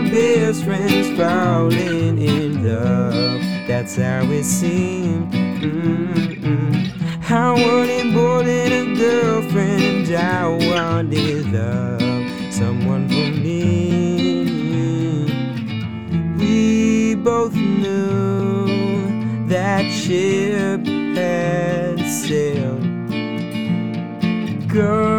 my best friends falling in love. That's how it seemed. Mm-mm. I wanted more than a girlfriend. I wanted love, someone for me. We both knew that ship had sailed. Gone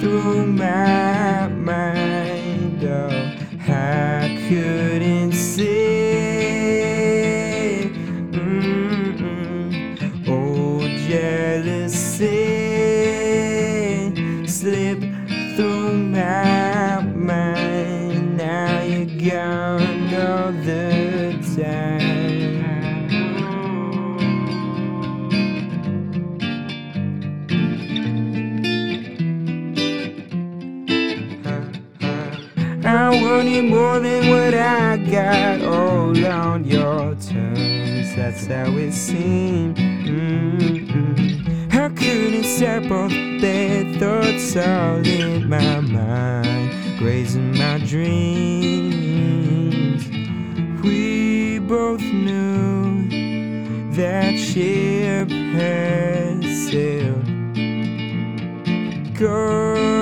through my mind. Oh, I couldn't say, mm-mm. oh jealousy slipped through my mind. Now you're gone Wanted more than what I got all on your terms. That's how it seemed. Mm-mm. I couldn't stop all the bad thoughts all in my mind, grazing my dreams. We both knew that ship had sailed. Go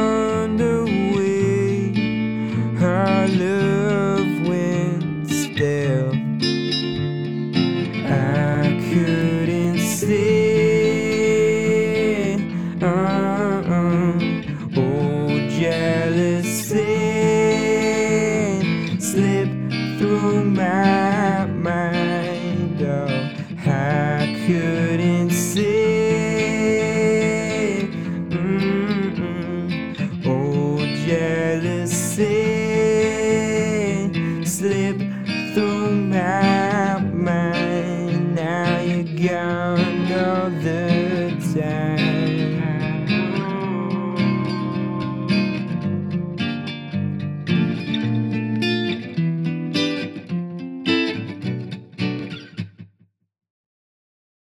through my mind. Oh, I couldn't see. Mm-mm. Oh, jealousy slip through my mind. Now you're gone all the time.